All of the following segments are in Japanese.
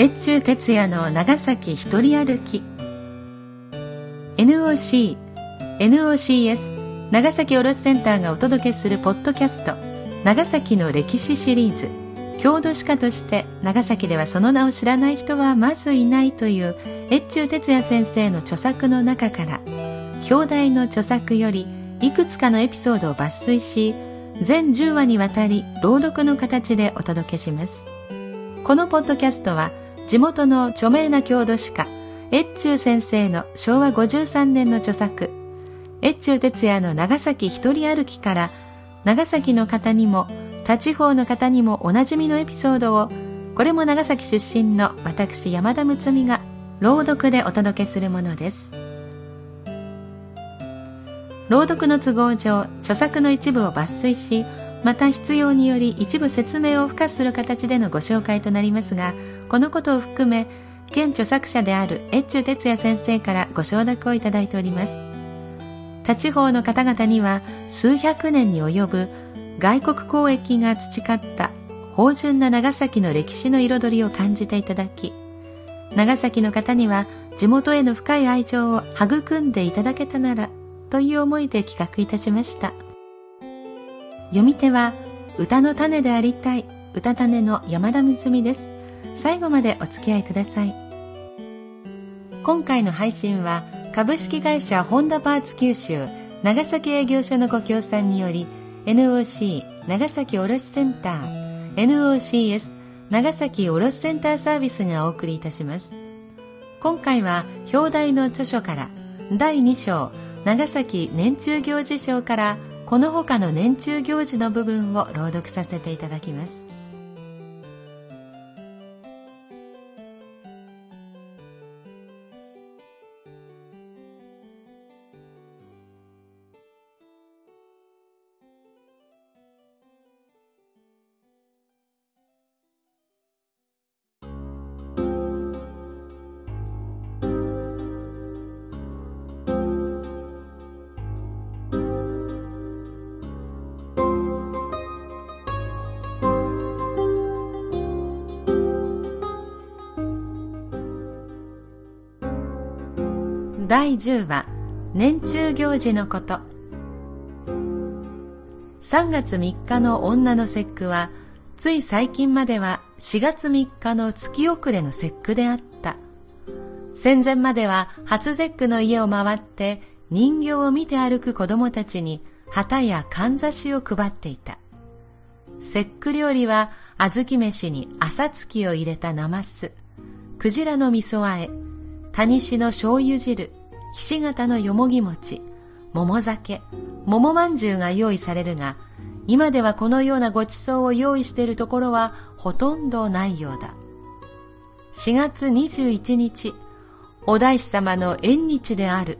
越中哲也の長崎一人歩き。NOC NOCS 長崎卸センターがお届けするポッドキャスト長崎の歴史シリーズ。郷土史家として長崎ではその名を知らない人はまずいないという越中哲也先生の著作の中から表題の著作よりいくつかのエピソードを抜粋し全10話にわたり朗読の形でお届けします。このポッドキャストは地元の著名な郷土史家越中先生の昭和53年の著作越中哲也の長崎一人歩きから長崎の方にも他地方の方にもおなじみのエピソードをこれも長崎出身の私山田睦美が朗読でお届けするものです。朗読の都合上著作の一部を抜粋しまた必要により一部説明を付加する形でのご紹介となりますがこのことを含め現著作者である越中哲也先生からご承諾をいただいております。他地方の方々には数百年に及ぶ外国交易が培った芳醇な長崎の歴史の彩りを感じていただき長崎の方には地元への深い愛情を育んでいただけたならという思いで企画いたしました。読み手は歌の種でありたい歌種の山田睦美です。最後までお付き合いください。今回の配信は株式会社ホンダパーツ九州長崎営業所のご協賛により NOC 長崎卸センター NOCS 長崎卸センターサービスがお送りいたします。今回は表題の著書から第2章長崎年中行事賞からこの他の年中行事の部分を朗読させていただきます。第10話年中行事のこと。3月3日の女の節句はつい最近までは4月3日の月遅れの節句であった。戦前までは初節句の家を回って人形を見て歩く子供たちに旗やかんざしを配っていた。節句料理は小豆飯に朝月を入れたなます、クジラの味噌和え、タニシの醤油汁、ひし形のよもぎ餅、桃酒、桃まんじゅうが用意されるが、今ではこのようなごちそうを用意しているところはほとんどないようだ。4月21日、お大師様の縁日である。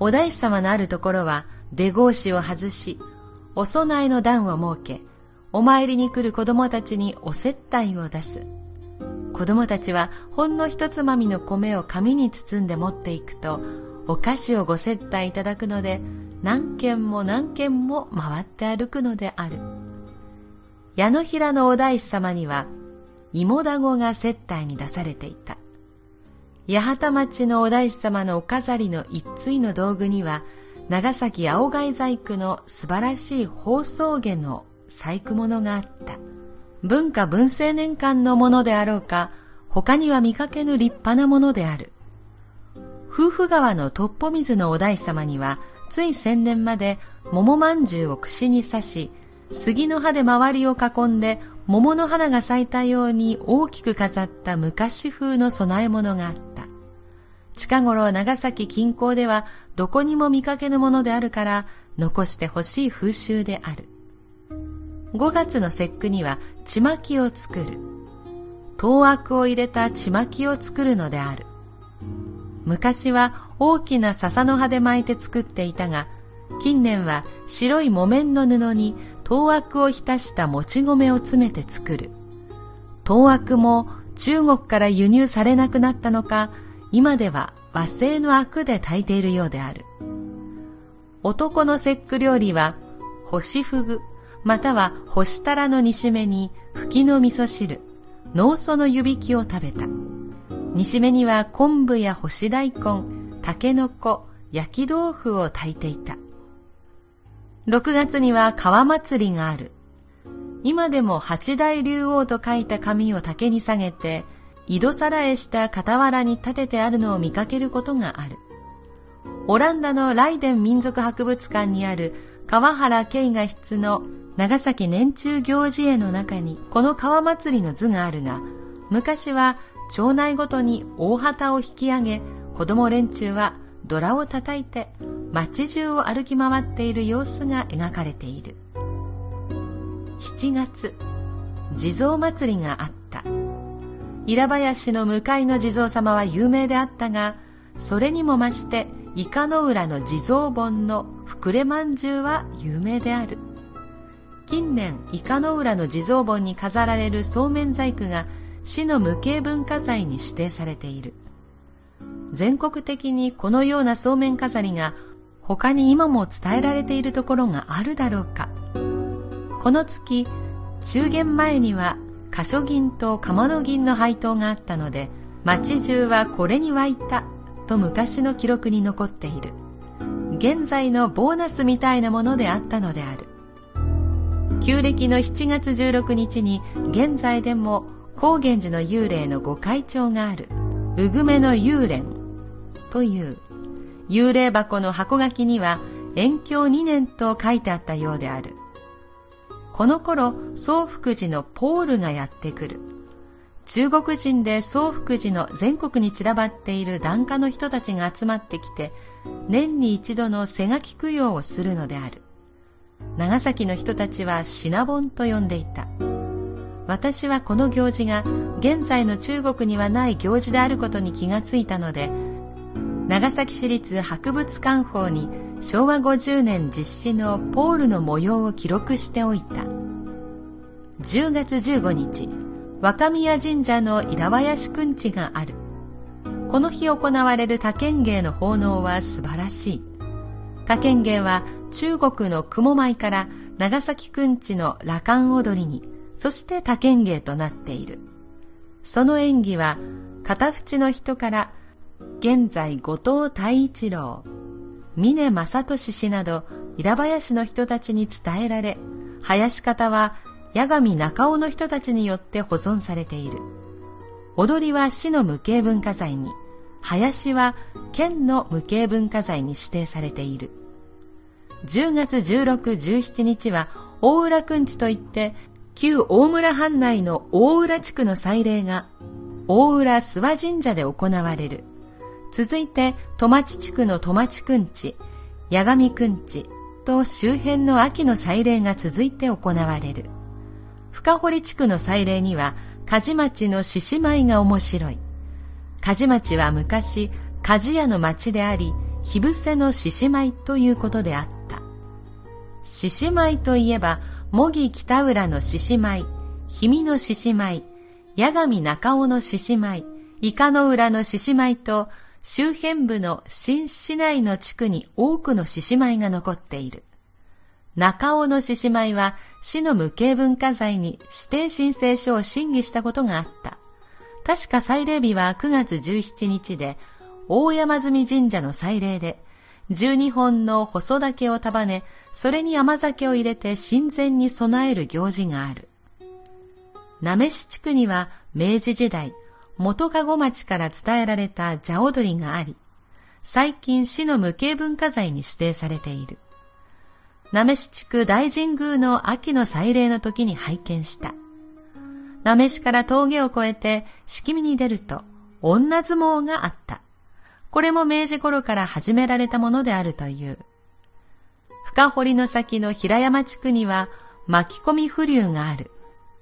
お大師様のあるところは出格子を外し、お供えの段を設け、お参りに来る子供たちにお接待を出す。子供たちはほんの一つまみの米を紙に包んで持っていくとお菓子をご接待いただくので何軒も何軒も回って歩くのである。矢野平のお大師様には芋だごが接待に出されていた。八幡町のお大師様のお飾りの一対の道具には長崎青貝細工の素晴らしい包装下の細工物があった。文化文政年間のものであろうか、他には見かけぬ立派なものである。夫婦川のトッポ水のお大様には、つい千年まで桃まんじゅうを串に刺し、杉の葉で周りを囲んで桃の花が咲いたように大きく飾った昔風の供え物があった。近頃長崎近郊ではどこにも見かけぬものであるから残してほしい風習である。5月の節句にはちまきを作る。当悪を入れたちまきを作るのである。昔は大きな笹の葉で巻いて作っていたが、近年は白い木綿の布に当悪を浸したもち米を詰めて作る。当悪も中国から輸入されなくなったのか、今では和製の悪で炊いているようである。男の節句料理は、干しふぐ、または干したらの煮しめに、吹きの味噌汁、農祖の湯引きを食べた。煮しめには昆布や干し大根、竹の子、焼き豆腐を炊いていた。6月には川祭りがある。今でも八大竜王と書いた紙を竹に下げて、井戸皿へした傍らに立ててあるのを見かけることがある。オランダのライデン民族博物館にある川原慶画室の長崎年中行事絵の中にこの川祭りの図があるが、昔は町内ごとに大旗を引き上げ、子供連中はドラを叩いて街中を歩き回っている様子が描かれている。7月、地蔵祭りがあった。平林の向かいの地蔵様は有名であったが、それにも増してイカの浦の地蔵盆の膨れまんじゅうは有名である。近年、イカの浦の地蔵盆に飾られるそうめん細工が市の無形文化財に指定されている。全国的にこのようなそうめん飾りが他に今も伝えられているところがあるだろうか。この月、中元前には箇所銀とかまど銀の配当があったので、町中はこれに湧いたと昔の記録に残っている。現在のボーナスみたいなものであったのである。旧暦の7月16日に現在でも高源寺の幽霊の御開帳がある、うぐめの幽霊という、幽霊箱の箱書きには、延享2年と書いてあったようである。この頃、宗福寺のポールがやってくる。中国人で宗福寺の全国に散らばっている檀家の人たちが集まってきて、年に一度の背書き供養をするのである。長崎の人たちはシナボンと呼んでいた。私はこの行事が現在の中国にはない行事であることに気がついたので、長崎市立博物館法に昭和50年実施のポールの模様を記録しておいた。10月15日、若宮神社の稲林くんちがある。この日行われる他県芸の奉納は素晴らしい。他県芸は中国の雲舞から長崎くんちの羅漢踊りにそして多剣芸となっている。その演技は、片淵の人から、現在後藤太一郎、峰正俊氏など、平林の人たちに伝えられ、林方は八神中尾の人たちによって保存されている。踊りは市の無形文化財に、林は県の無形文化財に指定されている。10月16、17日は大浦くんちといって旧大村藩内の大浦地区の祭礼が大浦諏訪神社で行われる。続いて、戸町地区の戸町くんち、八神くんちと周辺の秋の祭礼が続いて行われる。深堀地区の祭礼には、梶町の獅子舞が面白い。梶町は昔、鍛冶屋の町であり、火伏せの獅子舞ということであった。獅子舞といえば、模擬北浦の獅子舞、氷見の獅子舞、八神中尾の獅子舞、イカの浦の獅子舞と、周辺部の新市内の地区に多くの獅子舞が残っている。中尾の獅子舞は市の無形文化財に指定申請書を審議したことがあった。確か祭礼日は9月17日で、大山積神社の祭礼で、12本の細竹を束ね、それに甘酒を入れて神前に備える行事がある。なめし地区には明治時代、元籠町から伝えられた蛇踊りがあり、最近市の無形文化財に指定されている。なめし地区大神宮の秋の祭礼の時に拝見した。なめしから峠を越えて敷見に出ると女相撲があった。これも明治頃から始められたものであるという。深堀の先の平山地区には巻き込み風流がある。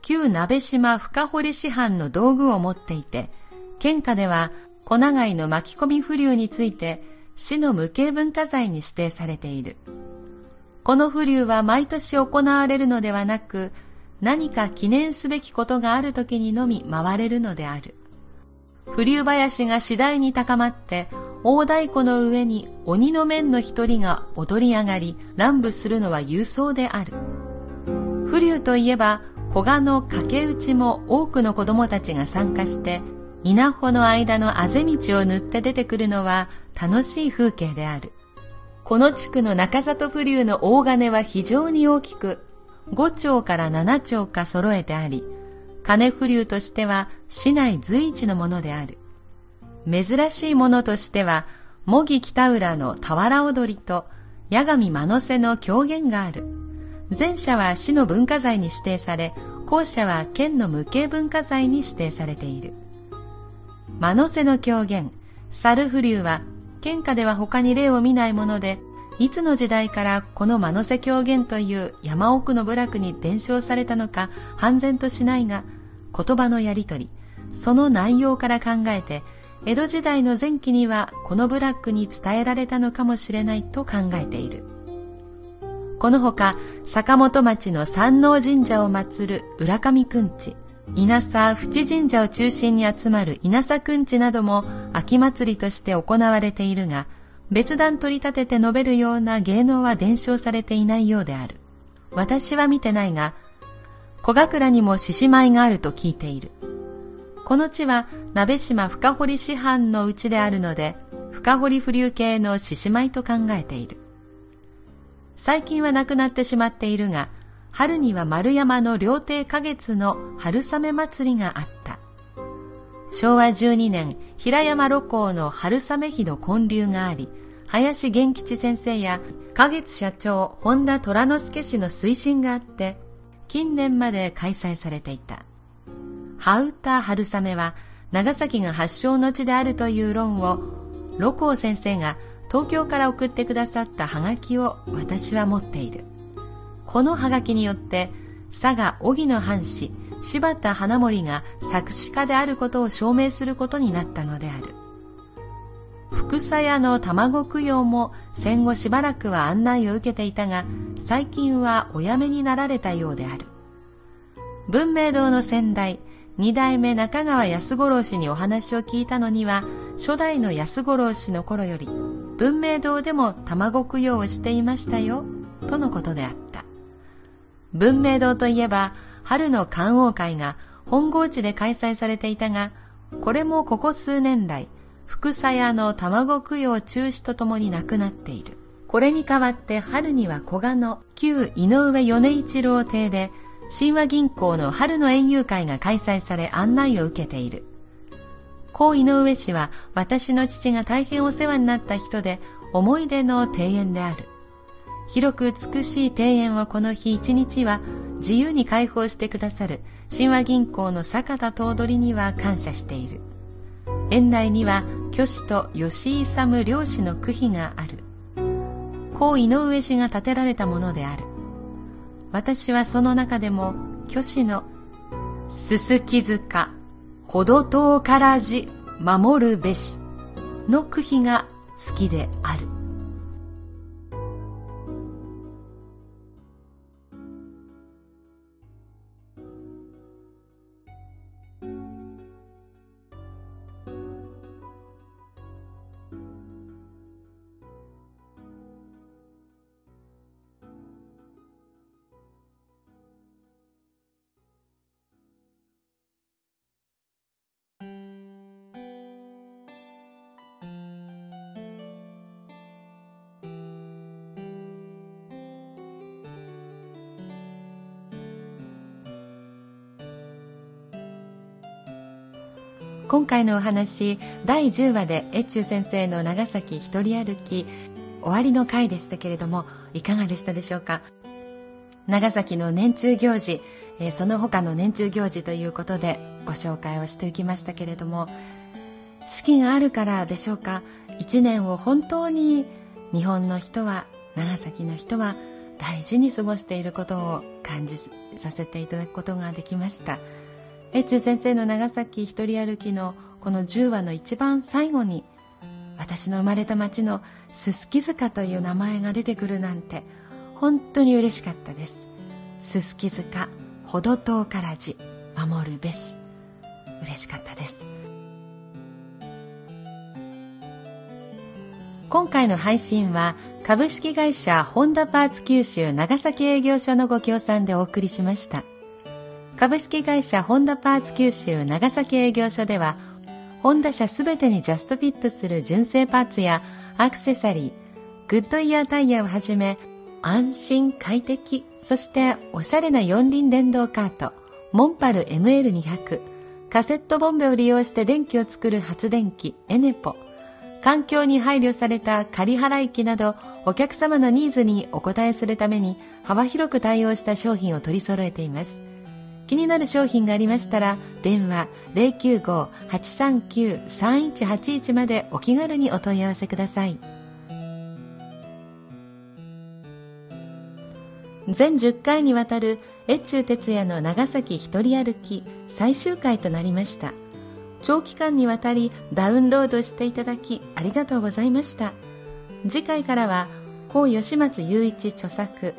旧鍋島深堀市藩の道具を持っていて、県下では小長井の巻き込み風流について市の無形文化財に指定されている。この風流は毎年行われるのではなく、何か記念すべきことがある時にのみ回れるのである。風流林が次第に高まって、大太鼓の上に鬼の面の一人が踊り上がり乱舞するのは勇壮である。風流といえば、古賀の掛け打ちも多くの子供たちが参加して稲穂の間のあぜ道を塗って出てくるのは楽しい風景である。この地区の中里風流の大金は非常に大きく、5丁から7丁か揃えてあり、金風流としては市内随一のものである。珍しいものとしては、模擬北浦の俵踊りと、八神間の瀬の狂言がある。前者は市の文化財に指定され、後者は県の無形文化財に指定されている。間の瀬の狂言、猿風流は、県下では他に例を見ないもので、いつの時代からこの間の瀬狂言という山奥の部落に伝承されたのか判然としないが、言葉のやりとり、その内容から考えて、江戸時代の前期にはこの部落に伝えられたのかもしれないと考えている。このほか、坂本町の山王神社を祀る浦上くんち、稲佐淵神社を中心に集まる稲佐くんちなども秋祭りとして行われているが、別段取り立てて述べるような芸能は伝承されていないようである。私は見てないが、小倉にも獅子舞があると聞いている。この地は鍋島深堀師範のうちであるので、深堀浮流系の獅子舞と考えている。最近は亡くなってしまっているが、春には丸山の料亭花月の春雨祭りがあった。昭和12年、平山露光の春雨日の建立があり、林源吉先生や花月社長本田虎之助氏の推進があって、近年まで開催されていた。ハウタ春雨は長崎が発祥の地であるという論を、露光先生が東京から送ってくださったハガキを私は持っている。このハガキによって、佐賀荻の藩士、柴田花森が作詞家であることを証明することになったのである。福佐屋の卵供養も戦後しばらくは案内を受けていたが、最近はお辞めになられたようである。文明堂の先代、二代目中川安五郎氏にお話を聞いたのには、初代の安五郎氏の頃より、文明堂でも卵供養をしていましたよ、とのことであった。文明堂といえば、春の観王会が本郷地で開催されていたが、これもここ数年来、福佐屋の卵供養中止とともになくなっている。これに代わって春には古賀の旧井上米一郎邸で神話銀行の春の園遊会が開催され案内を受けている。高井上氏は私の父が大変お世話になった人で思い出の庭園である。広く美しい庭園をこの日一日は自由に開放してくださる神話銀行の坂田頭取には感謝している。園内には巨子と吉井勇漁師の区碑がある。高井上氏が建てられたものである。私はその中でも虚子のすすき塚、ほど遠からじ守るべしの句碑が好きである。今回のお話第10話で越中先生の長崎一人歩き終わりの回でしたけれどもいかがでしたでしょうか？長崎の年中行事、えー、その他の年中行事ということでご紹介をしておきましたけれども四季があるからでしょうか？一年を本当に日本の人は長崎の人は大事に過ごしていることを感じさせていただくことができました。越中先生の長崎一人歩きのこの10話の一番最後に私の生まれた町のすすき塚という名前が出てくるなんて本当に嬉しかったです。すすき塚ほど遠からじ守るべし。嬉しかったです。今回の配信は株式会社ホンダパーツ九州長崎営業所のご協賛でお送りしました。株式会社ホンダパーツ九州長崎営業所では、ホンダ車すべてにジャストフィットする純正パーツやアクセサリー、グッドイヤータイヤをはじめ、安心快適、そしておしゃれな四輪電動カート、モンパル ML200、カセットボンベを利用して電気を作る発電機、エネポ、環境に配慮された仮払い機などお客様のニーズにお応えするために幅広く対応した商品を取り揃えています。気になる商品がありましたら電話095-839-3181までお気軽にお問い合わせください。全10回にわたる越中哲也の長崎一人歩き最終回となりました。長期間にわたりダウンロードしていただきありがとうございました次回からは高吉松雄一著作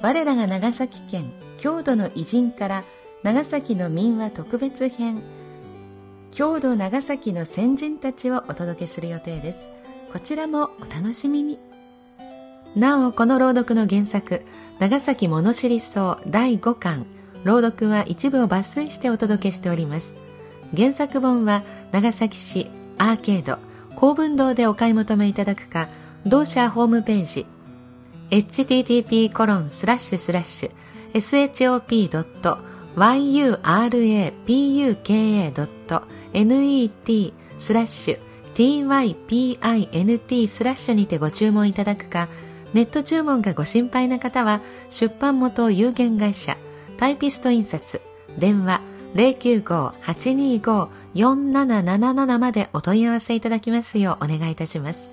我らが長崎県郷土の偉人から長崎の民話特別編。郷土長崎の先人たちをお届けする予定です。こちらもお楽しみに。なおこの朗読の原作長崎物知り草第5巻朗読は一部を抜粋してお届けしております。原作本は長崎市アーケード公文堂でお買い求めいただくか同社ホームページ http://shop.com yurapuka.net スラッシュ typint スラッシュにてご注文いただくかネット注文がご心配な方は出版元有限会社タイピスト印刷電話095-825-4777までお問い合わせいただきますようお願いいたします。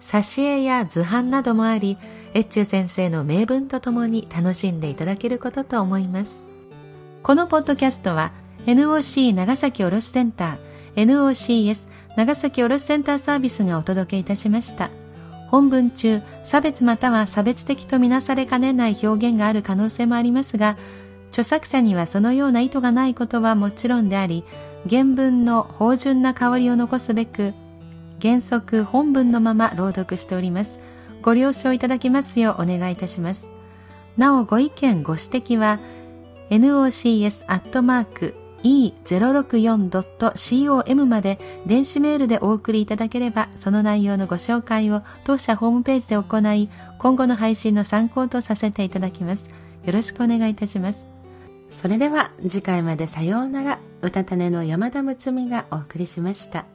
挿絵や図版などもあり、越中先生の名文とともに楽しんでいただけることと思います。このポッドキャストは NOC 長崎卸センター NOCS 長崎卸センターサービスがお届けいたしました。本文中、差別または差別的とみなされかねない表現がある可能性もありますが、著作者にはそのような意図がないことはもちろんであり、原文の芳醇な香りを残すべく、原則本文のまま朗読しております。ご了承いただきますようお願いいたします。なおご意見ご指摘は、nocs.e064.com まで電子メールでお送りいただければ、その内容のご紹介を当社ホームページで行い、今後の配信の参考とさせていただきます。よろしくお願いいたします。それでは次回までさようなら、うたたねの山田睦美がお送りしました。